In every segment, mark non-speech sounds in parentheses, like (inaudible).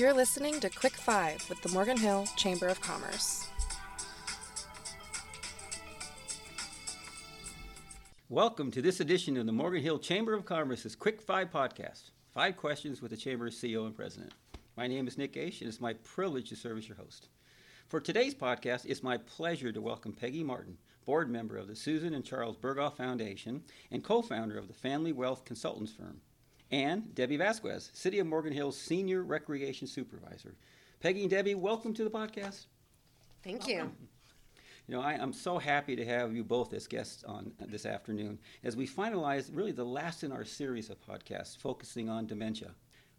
You're listening to Quick Five with the Morgan Hill Chamber of Commerce. Welcome to this edition of the Morgan Hill Chamber of Commerce's Quick Five podcast. Five questions with the Chamber's CEO and President. My name is Nick Gaich, and it's my privilege to serve as your host. For today's podcast, it's my pleasure to welcome Peggy Martin, board member of the Susan and Charles Berghoff Foundation and co founder of the Family Wealth Consultants Firm, and Debbie Vasquez, City of Morgan Hill's Senior Recreation Supervisor. Peggy and Debbie, welcome to the podcast. Thank you. You know, I, am so happy to have you both as guests on this afternoon as we finalize really the last in our series of podcasts focusing on dementia.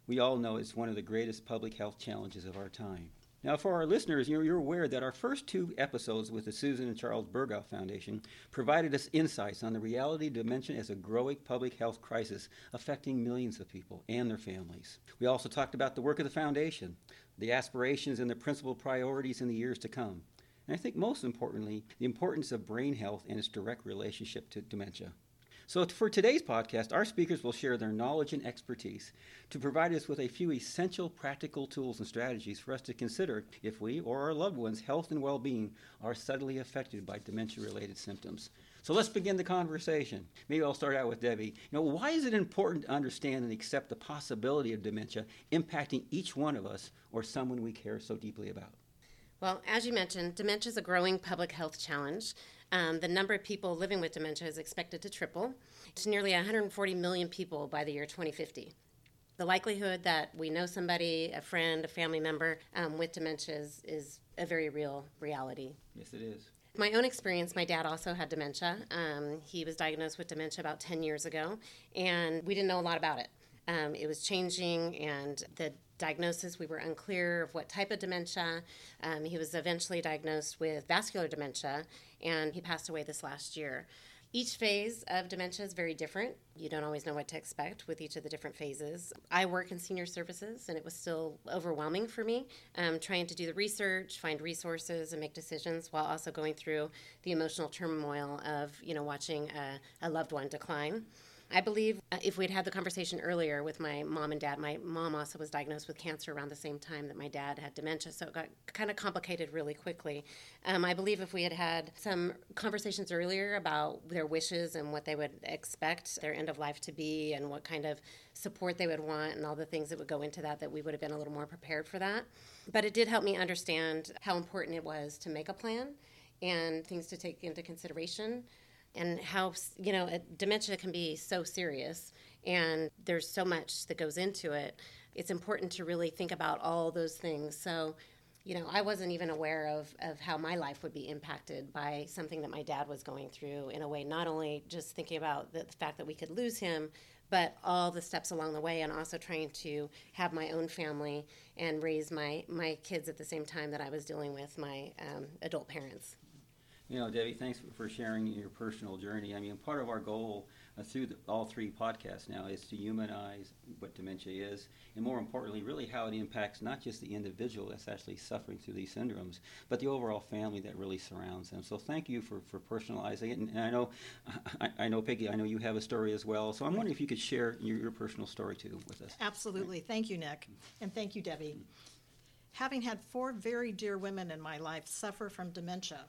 We all know it's one of the greatest public health challenges of our time. Now, for our listeners, you're, you're, aware that our first two episodes with the Susan and Charles Berghoff Foundation provided us insights on the reality dementia as a growing public health crisis affecting millions of people and their families. We also talked about the work of the foundation, the aspirations and the principal priorities in the years to come. And I think most importantly, the importance of brain health and its direct relationship to dementia. So, for today's podcast, our speakers will share their knowledge and expertise to provide us with a few essential practical tools and strategies for us to consider if we or our loved ones' health and well being are suddenly affected by dementia related symptoms. So let's begin the conversation. Maybe I'll start out with Debbie. You know, why is it important to understand and accept the possibility of dementia impacting each one of us or someone we care so deeply about? Well, as you mentioned, dementia is a growing public health challenge. Um, the number of people living with dementia is expected to triple to nearly 140 million people by the year 2050. The likelihood that we know somebody, a friend, a family member um, with dementia is, is, a very real reality. Yes, it is. My own experience, my dad also had dementia. Um, he was diagnosed with dementia about 10 years ago, and we didn't know a lot about it. Um, it was changing, and the diagnosis. We were unclear of what type of dementia. Um, he was eventually diagnosed with vascular dementia, and he passed away this last year. Each phase of dementia is very different. You don't always know what to expect with each of the different phases. I work in senior services, and it was still overwhelming for me um, trying to do the research, find resources, and make decisions while also going through the emotional turmoil of you know watching a, a loved one decline. I believe uh, if we'd had the conversation earlier with my mom and dad, my mom also was diagnosed with cancer around the same time that my dad had dementia, so it got kind of complicated really quickly. Um, I believe if we had had some conversations earlier about their wishes and what they would expect their end of life to be and what kind of support they would want and all the things that would go into that, that we would have been a little more prepared for that. But it did help me understand how important it was to make a plan and things to take into consideration and how you know dementia can be so serious and there's so much that goes into it. It's important to really think about all those things. So you know i wasn't even aware of, of how my life would be impacted by something that my dad was going through in a way not only just thinking about the, the fact that we could lose him but all the steps along the way and also trying to have my own family and raise my, my kids at the same time that i was dealing with my um, adult parents you know, Debbie, thanks for sharing your personal journey. I mean, part of our goal uh, through the, all three podcasts now is to humanize what dementia is, and more importantly, really how it impacts not just the individual that's actually suffering through these syndromes, but the overall family that really surrounds them. So, thank you for, for personalizing it. And, and I know, (laughs) I, I, know, Peggy, I know you have a story as well. So, I'm wondering if you could share your, your personal story too with us. Absolutely. Thank you, Nick, and thank you, Debbie. Having had four very dear women in my life suffer from dementia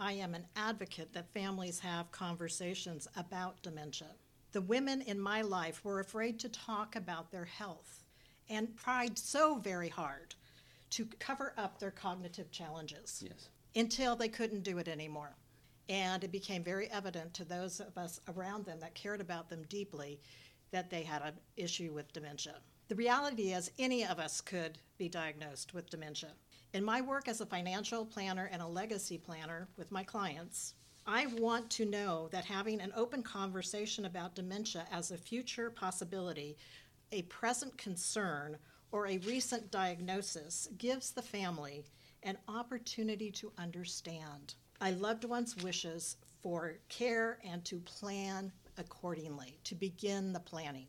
I am an advocate that families have conversations about dementia. The women in my life were afraid to talk about their health and tried so very hard to cover up their cognitive challenges yes. until they couldn't do it anymore. And it became very evident to those of us around them that cared about them deeply that they had an issue with dementia. The reality is, any of us could be diagnosed with dementia. In my work as a financial planner and a legacy planner with my clients, I want to know that having an open conversation about dementia as a future possibility, a present concern, or a recent diagnosis gives the family an opportunity to understand a loved one's wishes for care and to plan accordingly, to begin the planning.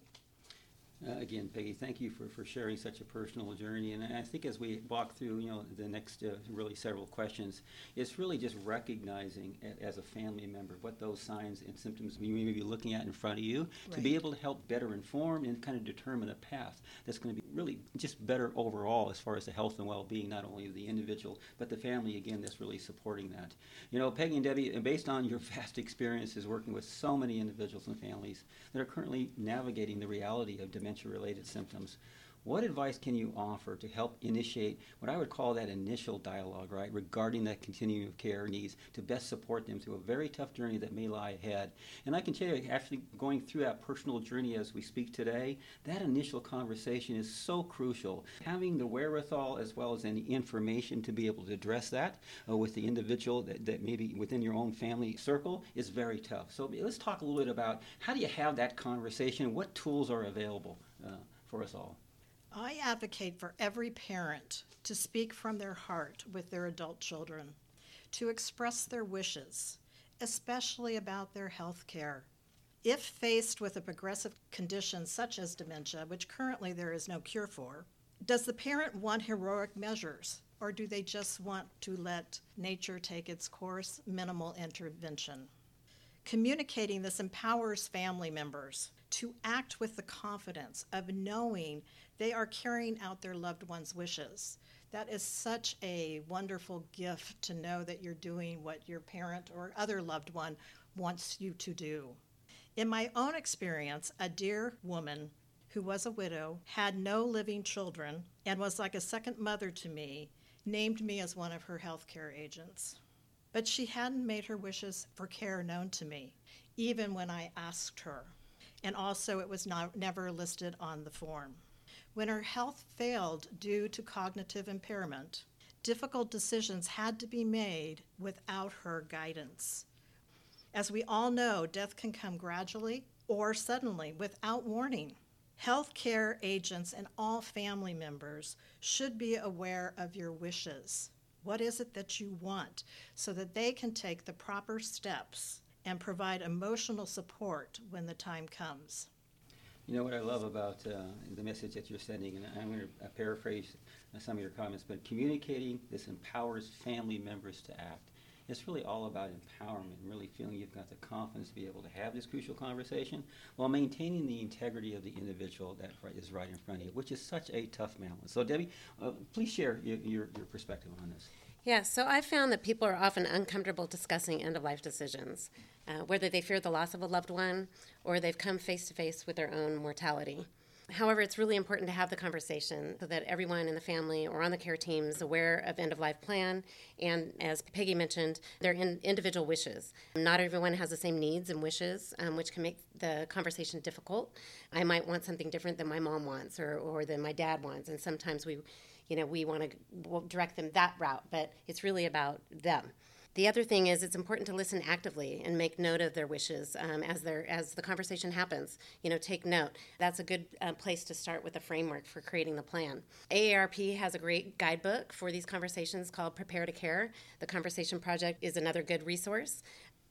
Uh, again, Peggy, thank you for, for sharing such a personal journey. And I think as we walk through, you know, the next uh, really several questions, it's really just recognizing a, as a family member what those signs and symptoms you may be looking at in front of you to be able to help better inform and kind of determine a path that's going to be really just better overall as far as the health and well-being, not only of the individual, but the family, again, that's really supporting that. You know, Peggy and Debbie, based on your (laughs) vast experiences working with so many individuals and families that are currently navigating the reality of dementia-related symptoms, what advice can you offer to help initiate what I would call that initial dialogue, right, regarding that continuum of care needs to best support them through a very tough journey that may lie ahead? And I can tell you, actually going through that personal journey as we speak today, that initial conversation is so crucial. Having the wherewithal as well as any information to be able to address that uh, with the individual that, that maybe within your own family circle is very tough. So let's talk a little bit about how do you have that conversation? What tools are available uh, for us all? I advocate for every parent to speak from their heart with their adult children, to express their wishes, especially about their health care. If faced with a progressive condition such as dementia, which currently there is no cure for, does the parent want heroic measures or do they just want to let nature take its course, minimal intervention? Communicating this empowers family members to act with the confidence of knowing they are carrying out their loved one's wishes. That is such a wonderful gift to know that you're doing what your parent or other loved one wants you to do. In my own experience, a dear woman who was a widow, had no living children, and was like a second mother to me, named me as one of her healthcare agents. But she hadn't made her wishes for care known to me, even when I asked her. And also, it was not, never listed on the form. When her health failed due to cognitive impairment, difficult decisions had to be made without her guidance. As we all know, death can come gradually or suddenly without warning. Healthcare agents and all family members should be aware of your wishes. What is it that you want so that they can take the proper steps and provide emotional support when the time comes? You know what I love about uh, the message that you're sending, and I'm going to paraphrase some of your comments, but communicating this empowers family members to act. It's really all about empowerment, really feeling you've got the confidence to be able to have this crucial conversation while maintaining the integrity of the individual that is right, in front of you, which is such a tough balance. So, Debbie, uh, please share your, your, your perspective on this. Yeah, so I've found that people are often uncomfortable discussing end of life decisions, uh, whether they fear the loss of a loved one or they've come face to face with their own mortality. However, it's really important to have the conversation so that everyone in the family or on the care team is aware of end of life plan and, as Peggy mentioned, their in- individual wishes. Not everyone has the same needs and wishes, um, which can make the conversation difficult. I might want something different than my mom wants or, or than my dad wants, and sometimes we, you know, we want to direct them that route, but it's really about them. The other thing is it's important to listen actively and make note of their wishes um, as their as the conversation happens. You know, take note. That's a good uh, place to start with a framework for creating the plan. AARP has a great guidebook for these conversations called Prepare to Care. The Conversation Project is another good resource.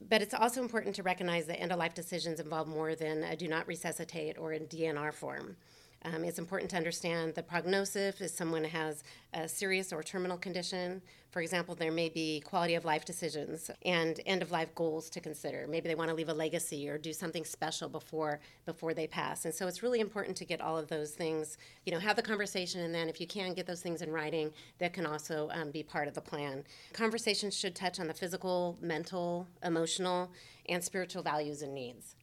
But it's also important to recognize that end of life decisions involve more than a do not resuscitate or a DNR form. Um, it's important to understand the prognosis if someone has a serious or terminal condition. For example, there may be quality of life decisions and end of life goals to consider. Maybe they want to leave a legacy or do something special before before they pass. And so it's really important to get all of those things, you know, have the conversation, and then if you can get those things in writing, that can also um, be part of the plan. Conversations should touch on the physical, mental, emotional, and spiritual values and needs.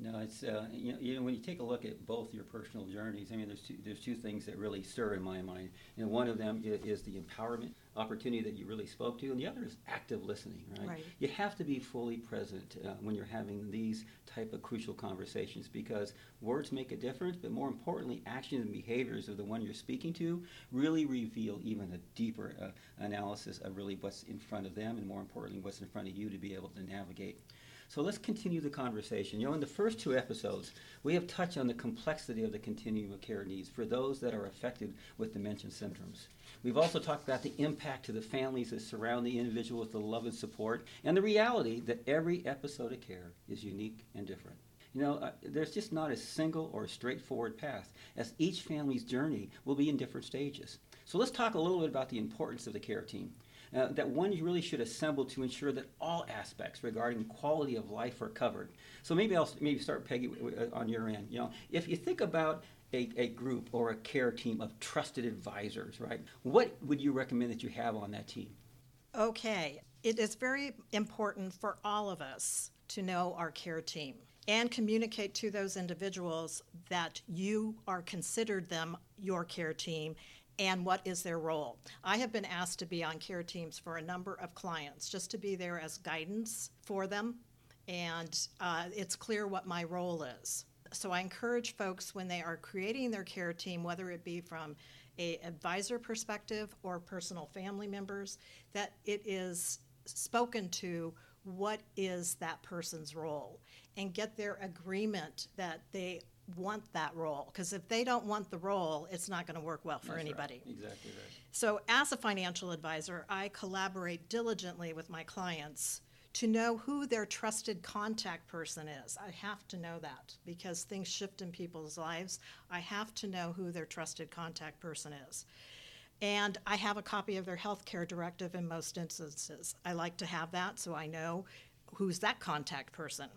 No, it's uh, you, know, you know when you take a look at both your personal journeys. I mean, there's two, there's two things that really stir in my mind, and one of them is, is the empowerment opportunity that you really spoke to, and the other is active listening. Right? Right. You have to be fully present uh, when you're having these type of crucial conversations because words make a difference, but more importantly, actions and behaviors of the one you're speaking to really reveal even a deeper uh, analysis of really what's in front of them, and more importantly, what's in front of you to be able to navigate. So let's continue the conversation. You know, in the first two episodes, we have touched on the complexity of the continuum of care needs for those that are affected with dementia symptoms. We've also talked about the impact to the families that surround the individual with the love and support, and the reality that every episode of care is unique and different. You know, uh, there's just not a single or straightforward path, as each family's journey will be in different stages. So let's talk a little bit about the importance of the care team. Uh, that one you really should assemble to ensure that all aspects regarding quality of life are covered. So maybe I'll maybe start Peggy on your end. You know, if you think about a, a group or a care team of trusted advisors, right? What would you recommend that you have on that team? Okay, it is very important for all of us to know our care team and communicate to those individuals that you are considered them your care team and what is their role. I have been asked to be on care teams for a number of clients just to be there as guidance for them, and uh, it's clear what my role is. So I encourage folks when they are creating their care team, whether it be from a advisor perspective or personal family members, that it is spoken to what is that person's role and get their agreement that they want that role because if they don't want the role it's not going to work well for That's anybody right. exactly right so as a financial advisor i collaborate diligently with my clients to know who their trusted contact person is i have to know that because things shift in people's lives i have to know who their trusted contact person is and I have a copy of their health care directive in most instances. I like to have that so I know who's that contact person.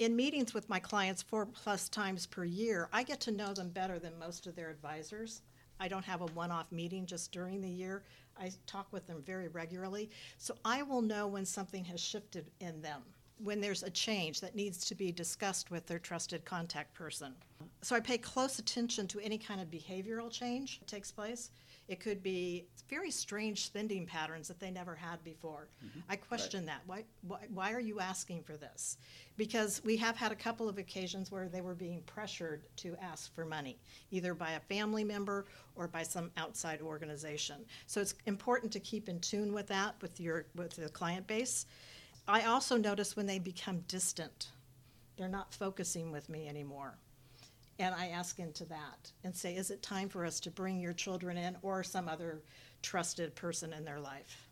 In meetings with my clients four plus times per year, I get to know them better than most of their advisors. I don't have a one off meeting just during the year. I talk with them very regularly. So I will know when something has shifted in them, when there's a change that needs to be discussed with their trusted contact person. So I pay close attention to any kind of behavioral change that takes place. It could be very strange spending patterns that they never had before. Mm-hmm. I question right. that. Why, why, why are you asking for this? Because we have had a couple of occasions where they were being pressured to ask for money, either by a family member or by some outside organization. So it's important to keep in tune with that with your with the client base. I also notice when they become distant. They're not focusing with me anymore and I ask into that and say, is it time for us to bring your children in or some other trusted person in their life?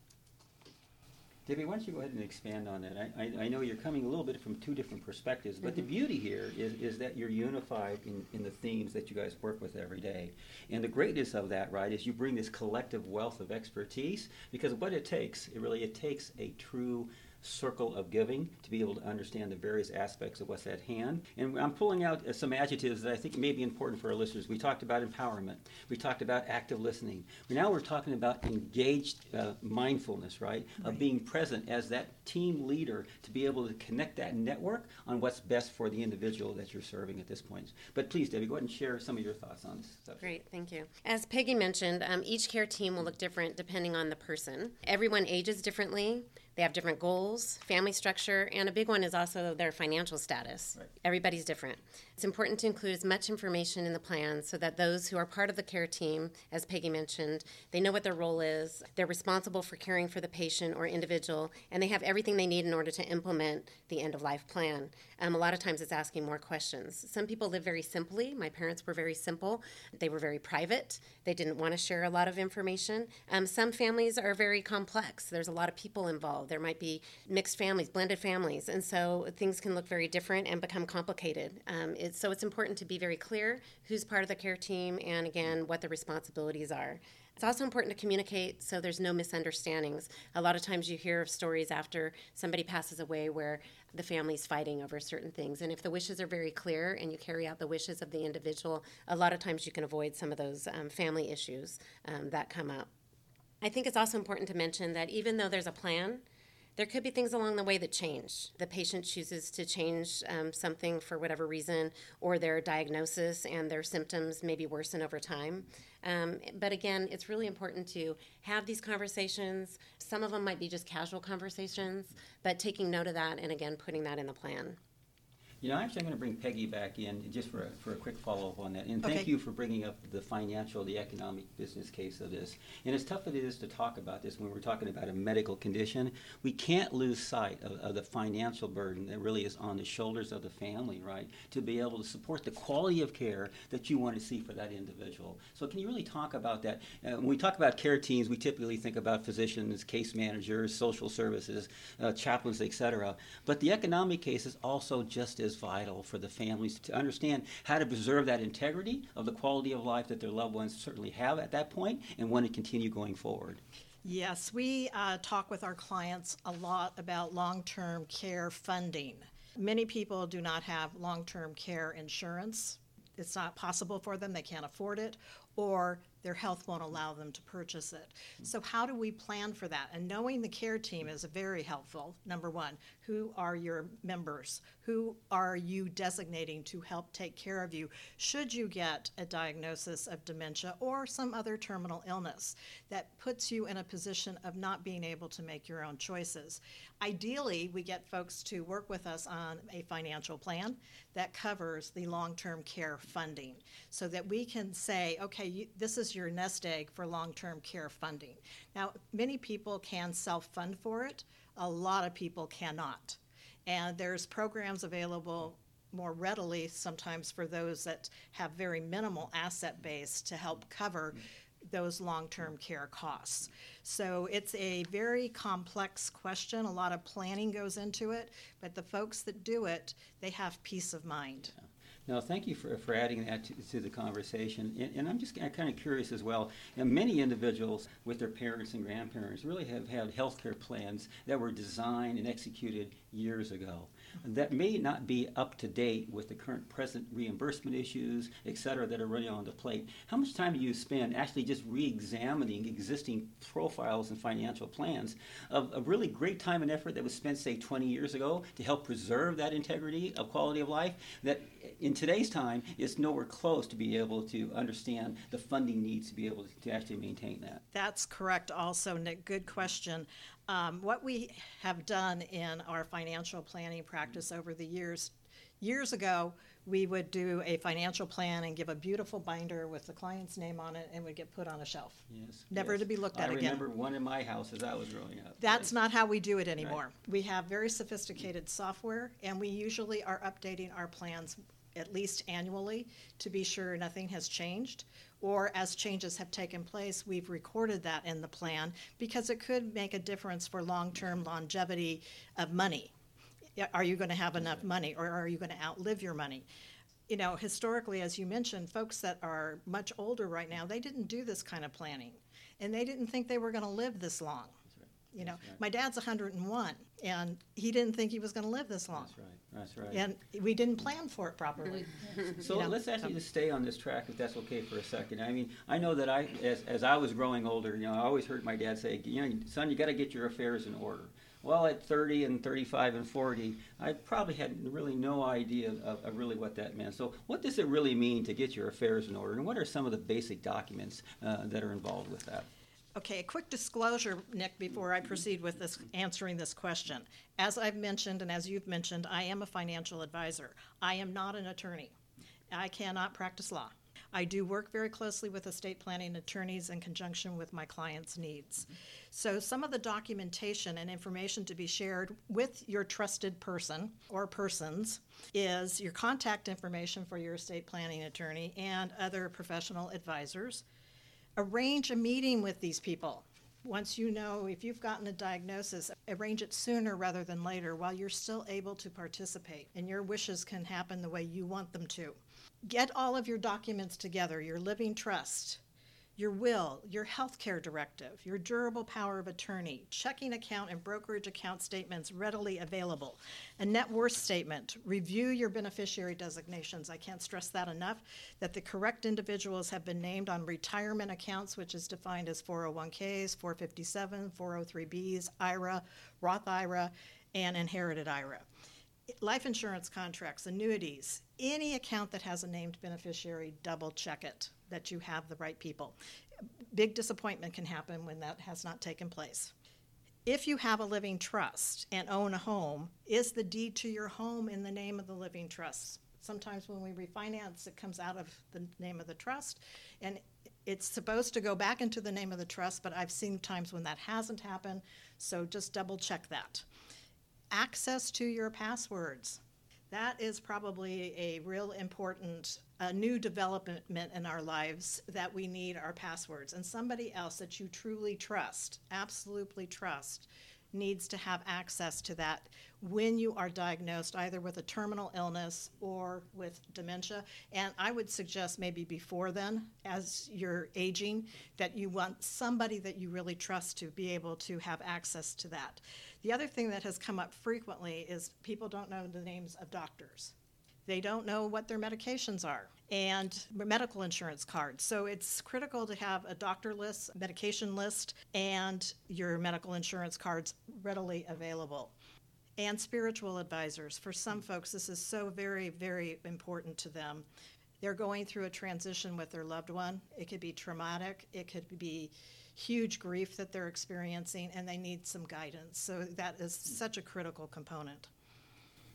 Debbie, why don't you go ahead and expand on that? I, I, I know you're coming a little bit from two different perspectives, but mm-hmm. the beauty here is, is that you're unified in, in the themes that you guys work with every day. And the greatness of that, right, is you bring this collective wealth of expertise because what it takes, it really, it takes a true circle of giving to be able to understand the various aspects of what's at hand. And I'm pulling out uh, some adjectives that I think may be important for our listeners. We talked about empowerment. We talked about active listening. Now we're talking about engaged uh, mindfulness, right? right? Of being present as that team leader to be able to connect that network on what's best for the individual that you're serving at this point. But please, Debbie, go ahead and share some of your thoughts on this stuff. Great, thank you. As Peggy mentioned, um, each care team will look different depending on the person. Everyone ages differently. They have different goals, family structure, and a big one is also their financial status. Right. Everybody's different. It's important to include as much information in the plan so that those who are part of the care team, as Peggy mentioned, they know what their role is, they're responsible for caring for the patient or individual, and they have everything they need in order to implement the end of life plan. Um, a lot of times it's asking more questions. Some people live very simply. My parents were very simple, they were very private, they didn't want to share a lot of information. Um, some families are very complex, there's a lot of people involved. There might be mixed families, blended families, and so things can look very different and become complicated. Um, it's, so it's important to be very clear who's part of the care team and again what the responsibilities are. It's also important to communicate so there's no misunderstandings. A lot of times you hear of stories after somebody passes away where the family's fighting over certain things. And if the wishes are very clear and you carry out the wishes of the individual, a lot of times you can avoid some of those um, family issues um, that come up. I think it's also important to mention that even though there's a plan, there could be things along the way that change. The patient chooses to change um, something for whatever reason, or their diagnosis and their symptoms maybe worsen over time. Um, but again, it's really important to have these conversations. Some of them might be just casual conversations, but taking note of that and again, putting that in the plan. You know, actually, I'm going to bring Peggy back in just for a, for a quick follow up on that. And thank okay. you for bringing up the financial, the economic business case of this. And as tough as it is to talk about this when we're talking about a medical condition, we can't lose sight of, of, the financial burden that really is on the shoulders of the family, right? To be able to support the quality of care that you want to see for that individual. So, can you really talk about that? Uh, when we talk about care teams, we typically think about physicians, case managers, social services, uh, chaplains, et cetera. But the economic case is also just as is vital for the families to understand how to preserve that integrity of the quality of life that their loved ones certainly have at that point and want to continue going forward. Yes, we uh, talk with our clients a lot about long term care funding. Many people do not have long term care insurance. It's not possible for them, they can't afford it, or their health won't allow them to purchase it. So, how do we plan for that? And knowing the care team is very helpful. Number one, who are your members? Who are you designating to help take care of you should you get a diagnosis of dementia or some other terminal illness that puts you in a position of not being able to make your own choices? Ideally, we get folks to work with us on a financial plan that covers the long term care funding so that we can say, okay, you, this is your nest egg for long term care funding. Now, many people can self fund for it, a lot of people cannot. And there's programs available more readily sometimes for those that have very minimal asset base to help cover those long-term care costs. So it's a very complex question. A lot of planning goes into it, but the folks that do it, they have peace of mind. No, thank you for, for adding that to, to the conversation. And, and I'm just kind of curious as well. Many individuals with their parents and grandparents really have had health care plans that were designed and executed years ago that may not be up to date with the current present reimbursement issues, et cetera, that are running on the plate. How much time do you spend actually just re-examining existing profiles and financial plans of a really great time and effort that was spent, say, 20 years ago to help preserve that integrity of quality of life that in today's time is nowhere close to be able to understand the funding needs to be able to actually maintain that. That's correct also, Nick. Good question. Um, what we have done in our financial planning practice over the years, years ago, we would do a financial plan and give a beautiful binder with the client's name on it and would get put on a shelf. Yes. Never yes. to be looked at again. I again. remember one in my house as I was growing up. That's not how we do it anymore. We have very sophisticated software, and we usually are updating our plans at least annually to be sure nothing has changed. Or as changes have taken place, we've recorded that in the plan because it could make a difference for long term longevity of money. Are you going to have enough money or are you going to outlive your money? You know, historically, as you mentioned, folks that are much older right now, they didn't do this kind of planning and they didn't think they were going to live this long. You know, my dad's 101, and he didn't think he was going to live this long. That's right. That's right. And we didn't plan for it properly. (laughs) So you know, let's actually just stay on this track, if that's okay for a second. I mean, I know that I, as, as I was growing older, you know, I always heard my dad say, you know, son, you got to get your affairs in order. Well, at 30 and 35 and 40, I probably had really no idea of, of, really what that meant. So, what does it really mean to get your affairs in order, and what are some of the basic documents uh, that are involved with that? Okay, a quick disclosure, Nick, before I proceed with this answering this question. As I've mentioned and as you've mentioned, I am a financial advisor. I am not an attorney. I cannot practice law. I do work very closely with estate planning attorneys in conjunction with my clients' needs. So, some of the documentation and information to be shared with your trusted person or persons is your contact information for your estate planning attorney and other professional advisors arrange a meeting with these people. Once you know if you've gotten a diagnosis, arrange it sooner rather than later while you're still able to participate and your wishes can happen the way you want them to. Get all of your documents together, your living trust, your will, your health care directive, your durable power of attorney, checking account and brokerage account statements readily available, a net worth statement, review your beneficiary designations. I can't stress that enough, that the correct individuals have been named on retirement accounts, which is defined as 401ks, 457, 403bs, IRA, Roth IRA, and inherited IRA life insurance contracts, annuities, any account that has a named beneficiary, double check it that you have the right people. Big disappointment can happen when that has not taken place. If you have a living trust and own a home, is the deed to your home in the name of the living trust? Sometimes when we refinance, it comes out of the name of the trust, and it's supposed to go back into the name of the trust, but I've seen times when that hasn't happened, so just double check that access to your passwords. That is probably a real important a new development in our lives that we need our passwords and somebody else that you truly trust, absolutely trust, needs to have access to that when you are diagnosed either with a terminal illness or with dementia. And I would suggest maybe before then, as you're aging, that you want somebody that you really trust to be able to have access to that. The other thing that has come up frequently is people don't know the names of doctors. They don't know what their medications are and medical insurance cards. So it's critical to have a doctor list, medication list, and your medical insurance cards readily available. And spiritual advisors. For some folks, this is so very, very important to them. They're going through a transition with their loved one. It could be traumatic, it could be huge grief that they're experiencing, and they need some guidance. So that is such a critical component.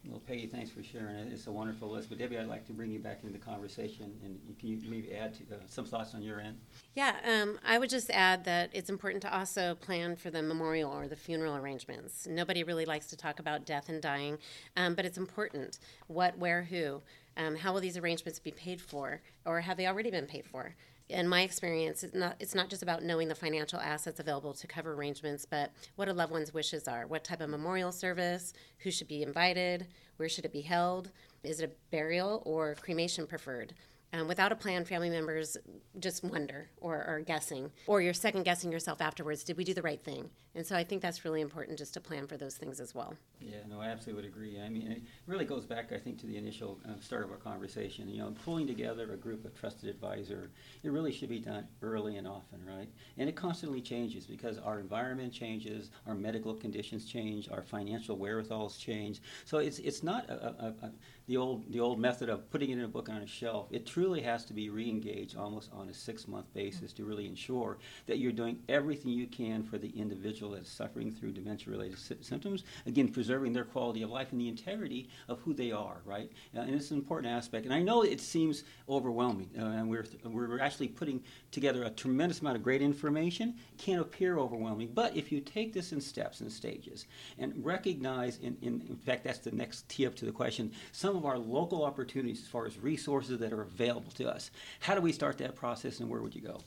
Well, Peggy, thanks for sharing it. It's a wonderful list. But Debbie, I'd like to bring you back into the conversation, and can you maybe add to, uh, some thoughts on your end? Yeah, um, I would just add that it's important to also plan for the memorial or the funeral arrangements. Nobody really likes to talk about death and dying, um, but it's important. What, where, who? Um, how will these arrangements be paid for, or have they already been paid for? In my experience, it's not, it's not just about knowing the financial assets available to cover arrangements, but what a loved one's wishes are. What type of memorial service? Who should be invited? Where should it be held? Is it a burial or cremation preferred? Um, without a plan, family members just wonder or are guessing, or you're second guessing yourself afterwards. Did we do the right thing? And so I think that's really important just to plan for those things as well. Yeah, no, I absolutely would agree. I mean, it really goes back, I think, to the initial uh, start of our conversation. You know, pulling together a group of trusted advisor, it really should be done early and often, right? And it constantly changes because our environment changes, our medical conditions change, our financial wherewithals change. So it's it's not a, a, a, the old the old method of putting it in a book on a shelf. It truly has to be re-engaged almost on a six-month basis to really ensure that you're doing everything you can for the individual that's suffering through dementia-related sy- symptoms. Again, preserving their quality of life and the integrity of who they are, right? Uh, and it's an important aspect. And I know it seems overwhelming, uh, and we're we're actually putting together a tremendous amount of great information. Can appear overwhelming, but if you take this in steps and stages and recognize, in, in, in fact, that's the next tee up to the question, some of our local opportunities as far as resources that are available to us. How do we start that process, and where would you go?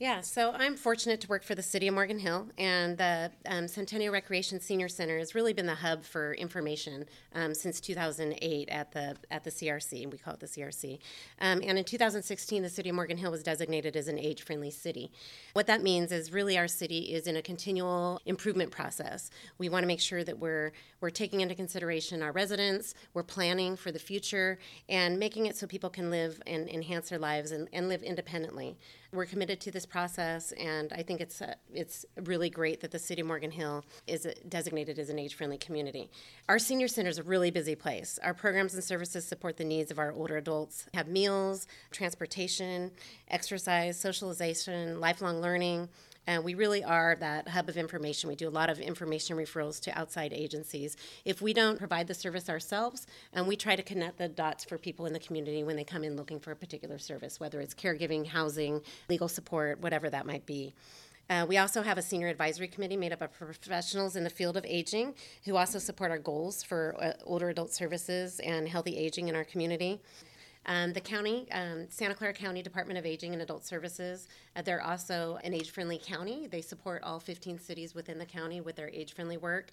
Yeah, so I'm fortunate to work for the City of Morgan Hill, and the um, Centennial Recreation Senior Center has really been the hub for information um, since 2008 at the at the CRC. And we call it the CRC. Um, and in 2016, the City of Morgan Hill was designated as an age-friendly city. What that means is really our city is in a continual improvement process. We want to make sure that we're we're taking into consideration our residents, we're planning for the future, and making it so people can live and enhance their lives and, and live independently. We're committed to this process, and I think it's uh, it's really great that the city of Morgan Hill is designated as an age-friendly community. Our senior center is a really busy place. Our programs and services support the needs of our older adults. Have meals, transportation, exercise, socialization, lifelong learning. And we really are that hub of information. We do a lot of information referrals to outside agencies. If we don't provide the service ourselves, and we try to connect the dots for people in the community when they come in looking for a particular service, whether it's caregiving, housing, legal support, whatever that might be. Uh, we also have a senior advisory committee made up of professionals in the field of aging who also support our goals for uh, older adult services and healthy aging in our community. Um, the county, um, Santa Clara County Department of Aging and Adult Services, uh, they're also an age friendly county. They support all 15 cities within the county with their age friendly work.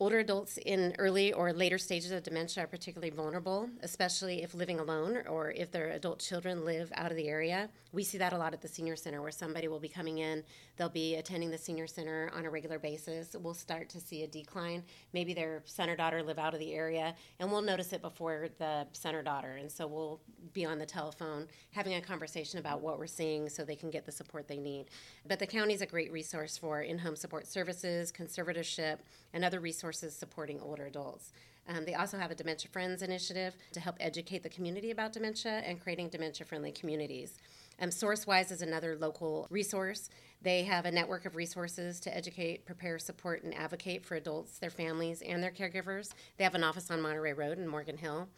Older adults in early or later stages of dementia are particularly vulnerable, especially if living alone or if their adult children live out of the area. We see that a lot at the senior center where somebody will be coming in, they'll be attending the senior center on a regular basis. We'll start to see a decline. Maybe their son or daughter live out of the area, and we'll notice it before the son or daughter. And so we'll be on the telephone having a conversation about what we're seeing so they can get the support they need. But the county is a great resource for in home support services, conservatorship, and other resources supporting older adults. Um, they also have a Dementia Friends initiative to help educate the community about dementia and creating dementia friendly communities. Um, Sourcewise is another local resource. They have a network of resources to educate, prepare, support, and advocate for adults, their families, and their caregivers. They have an office on Monterey Road in Morgan Hill.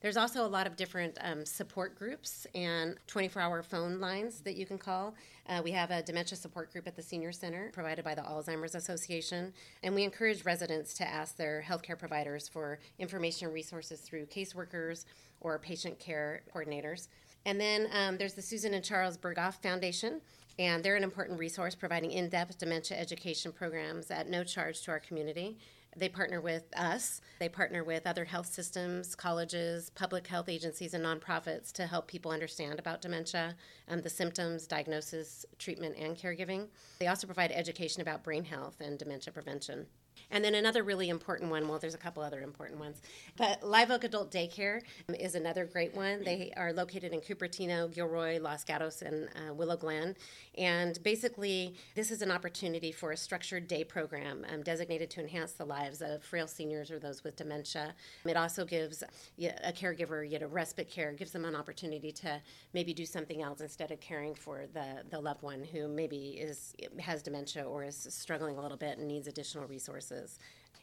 There's also a lot of different um, support groups and 24 hour phone lines that you can call. Uh, we have a dementia support group at the Senior Center provided by the Alzheimer's Association, and we encourage residents to ask their healthcare providers for information and resources through caseworkers or patient care coordinators. And then um, there's the Susan and Charles Berghoff Foundation. And they're an important resource providing in depth dementia education programs at no charge to our community. They partner with us, they partner with other health systems, colleges, public health agencies, and nonprofits to help people understand about dementia, um, the symptoms, diagnosis, treatment, and caregiving. They also provide education about brain health and dementia prevention. And then another really important one, well, there's a couple other important ones, but Live Oak Adult Daycare is another great one. They are located in Cupertino, Gilroy, Los Gatos, and uh, Willow Glen. And basically, this is an opportunity for a structured day program um, designated to enhance the lives of frail seniors or those with dementia. It also gives a caregiver, you know, respite care, gives them an opportunity to maybe do something else instead of caring for the, the loved one who maybe is has dementia or is struggling a little bit and needs additional resources.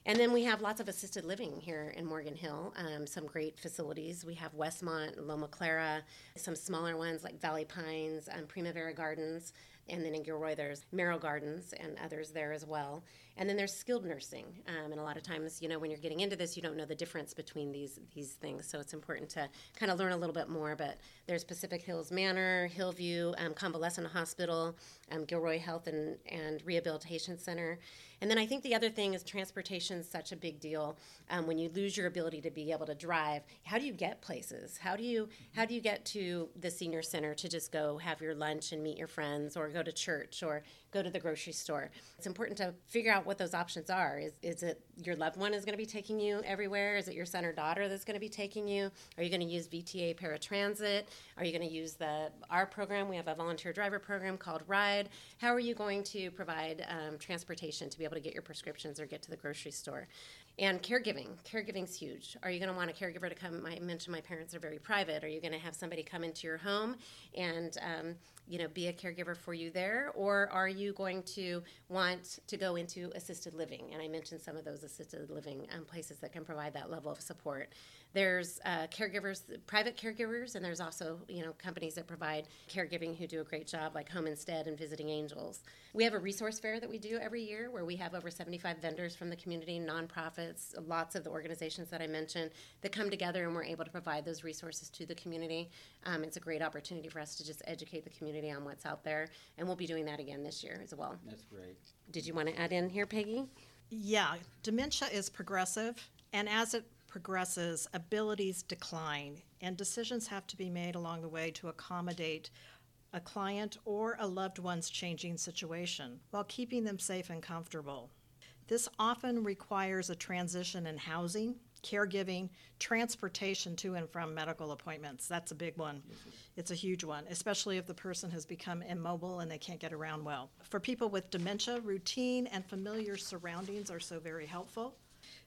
And then we have lots of assisted living here in Morgan Hill, um, some great facilities. We have Westmont, Loma Clara, some smaller ones like Valley Pines, um, Primavera Gardens, and then in Gilroy there's Merrill Gardens and others there as well. And then there's skilled nursing, um, and a lot of times, you know, when you're getting into this, you don't know the difference between these these things. So it's important to kind of learn a little bit more. But there's Pacific Hills Manor, Hillview, um, Convalescent Hospital, um, Gilroy Health and, and Rehabilitation Center. And then I think the other thing is transportation is such a big deal. Um, when you lose your ability to be able to drive, how do you get places? How do you how do you get to the senior center to just go have your lunch and meet your friends, or go to church, or go to the grocery store? It's important to figure out what those options are. Is is it your loved one is going to be taking you everywhere? Is it your son or daughter that's going to be taking you? Are you going to use VTA paratransit? Are you going to use the our program? We have a volunteer driver program called Ride. How are you going to provide um, transportation to be able able to get your prescriptions or get to the grocery store. And caregiving. Caregiving's huge. Are you going to want a caregiver to come? I mentioned my parents are very private. Are you going to have somebody come into your home and um, you know be a caregiver for you there, or are you going to want to go into assisted living? And I mentioned some of those assisted living um, places that can provide that level of support. There's uh, caregivers, private caregivers, and there's also you know companies that provide caregiving who do a great job, like Home Instead and Visiting Angels. We have a resource fair that we do every year where we have over 75 vendors from the community, nonprofits, lots of the organizations that I mentioned that come together, and we're able to provide those resources to the community. Um, it's a great opportunity for us to just educate the community on what's out there, and we'll be doing that again this year as well. That's great. Did you want to add in here, Peggy? Yeah, dementia is progressive, and as it progresses, abilities decline, and decisions have to be made along the way to accommodate a client or a loved one's changing situation while keeping them safe and comfortable. This often requires a transition in housing, caregiving, transportation to and from medical appointments. That's a big one. Mm-hmm. It's a huge one, especially if the person has become immobile and they can't get around well. For people with dementia, routine and familiar surroundings are so very helpful.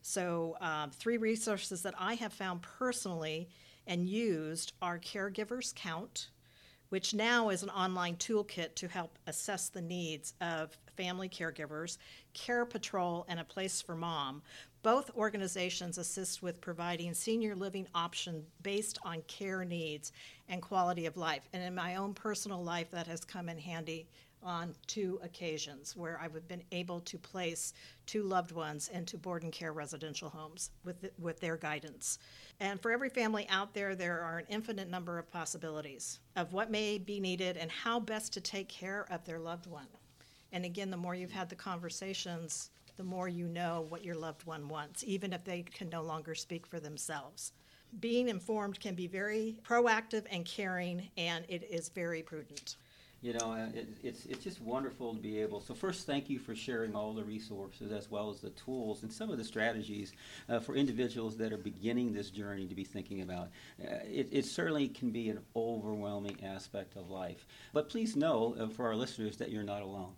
So, um, three resources that I have found personally and used are Caregivers Count, which now is an online toolkit to help assess the needs of family caregivers, Care Patrol, and A Place for Mom. Both organizations assist with providing senior living options based on care needs and quality of life. And in my own personal life, that has come in handy on two occasions where I've been able to place two loved ones into board and care residential homes with, with their guidance. And for every family out there, there are an infinite number of possibilities of what may be needed and how best to take care of their loved one. And again, the more you've had the conversations, the more you know what your loved one wants, even if they can no longer speak for themselves. Being informed can be very proactive and caring, and it is very prudent. You know, uh, it, it's it's just wonderful to be able. So first, thank you for sharing all the resources as well as the tools and some of the strategies uh, for individuals that are beginning this journey to be thinking about. Uh, it, it certainly can be an overwhelming aspect of life, but please know uh, for our listeners that you're not alone.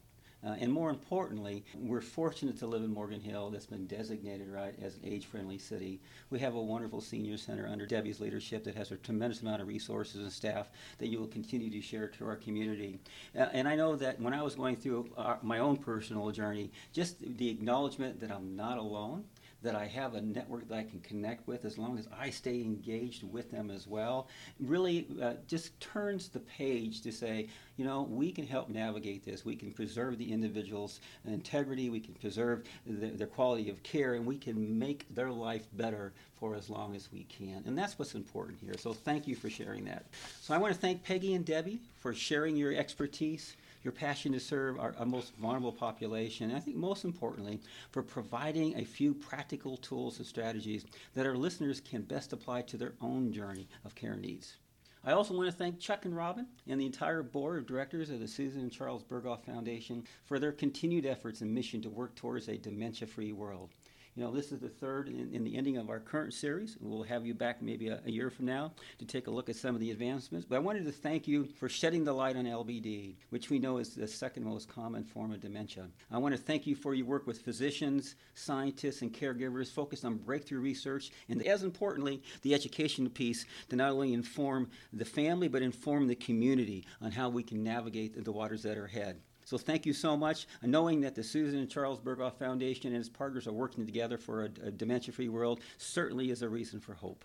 Uh, and more importantly, we're fortunate to live in Morgan Hill that's been designated right as an age-friendly city. We have a wonderful senior center under Debbie's leadership that has a tremendous amount of resources and staff that you will continue to share to our community. Uh, and I know that when I was going through our, my own personal journey, just the acknowledgement that I'm not alone that I have a network that I can connect with as long as I stay engaged with them as well, really uh, just turns the page to say, you know, we can help navigate this. We can preserve the individual's integrity, we can preserve the, their quality of care, and we can make their life better for as long as we can. And that's what's important here. So thank you for sharing that. So I want to thank Peggy and Debbie for sharing your expertise your passion to serve our, our most vulnerable population, and I think most importantly, for providing a few practical tools and strategies that our listeners can best apply to their own journey of care needs. I also want to thank Chuck and Robin and the entire board of directors of the Susan and Charles Berghoff Foundation for their continued efforts and mission to work towards a dementia free world. You know, this is the third in, in, the ending of our current series. We'll have you back maybe a, a, year from now to take a look at some of the advancements. But I wanted to thank you for shedding the light on LBD, which we know is the second most common form of dementia. I want to thank you for your work with physicians, scientists, and caregivers focused on breakthrough research and, as importantly, the educational piece to not only inform the family but inform the community on how we can navigate the waters that are ahead. So thank you so much. Knowing that the Susan and Charles Berghoff Foundation and its partners are working together for a, a dementia free world certainly is a reason for hope.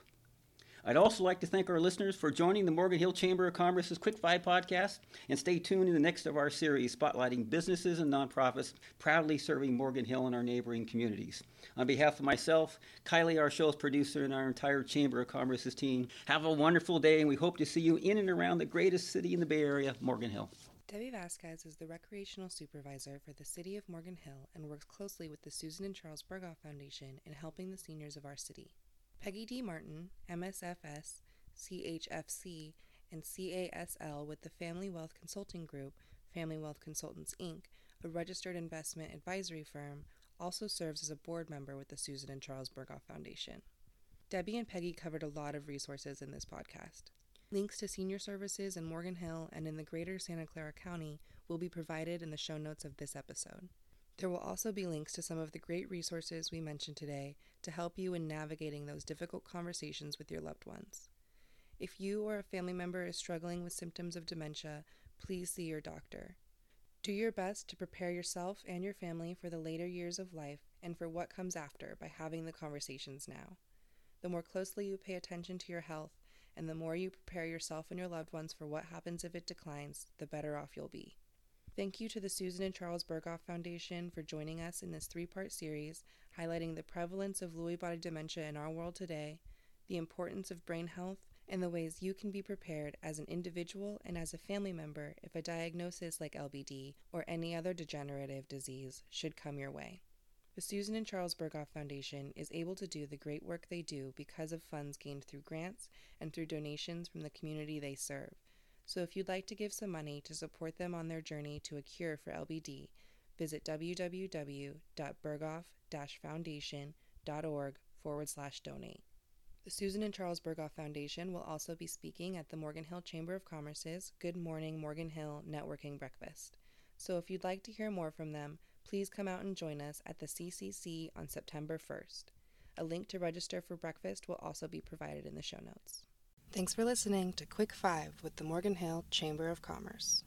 I'd also like to thank our listeners for joining the Morgan Hill Chamber of Commerce's Quick Five podcast, and stay tuned in the next of our series spotlighting businesses and nonprofits proudly serving Morgan Hill and our neighboring communities. On behalf of myself, Kylie, our show's producer, and our entire Chamber of Commerce's team, have a wonderful day, and we hope to see you in and around the greatest city in the Bay Area, Morgan Hill. Debbie Vasquez is the recreational supervisor for the City of Morgan Hill and works closely with the Susan and Charles Berghoff Foundation in helping the seniors of our city. Peggy D. Martin, MSFS, CHFC, and CASL with the Family Wealth Consulting Group, Family Wealth Consultants Inc., a registered investment advisory firm, also serves as a board member with the Susan and Charles Berghoff Foundation. Debbie and Peggy covered a lot of resources in this podcast. Links to senior services in Morgan Hill and in the greater Santa Clara County will be provided in the show notes of this episode. There will also be links to some of the great resources we mentioned today to help you in navigating those difficult conversations with your loved ones. If you or a family member is struggling with symptoms of dementia, please see your doctor. Do your best to prepare yourself and your family for the later years of life and for what comes after by having the conversations now. The more closely you pay attention to your health, and the more you prepare yourself and your loved ones for what happens if it declines, the better off you'll be. Thank you to the Susan and Charles Berghoff Foundation for joining us in this three part series highlighting the prevalence of Lewy body dementia in our world today, the importance of brain health, and the ways you can be prepared as an individual and as a family member if a diagnosis like LBD or any other degenerative disease should come your way. The Susan and Charles Berghoff Foundation is able to do the great work they do because of funds gained through grants and through donations from the community they serve. So if you'd like to give some money to support them on their journey to a cure for LBD, visit www.berghoff-foundation.org forward slash donate. The Susan and Charles Berghoff Foundation will also be speaking at the Morgan Hill Chamber of Commerce's Good Morning Morgan Hill Networking Breakfast. So if you'd like to hear more from them, please come out and join us at the CCC on September 1st. A link to register for breakfast will also be provided in the show notes. Thanks for listening to Quick Five with the Morgan Hill Chamber of Commerce.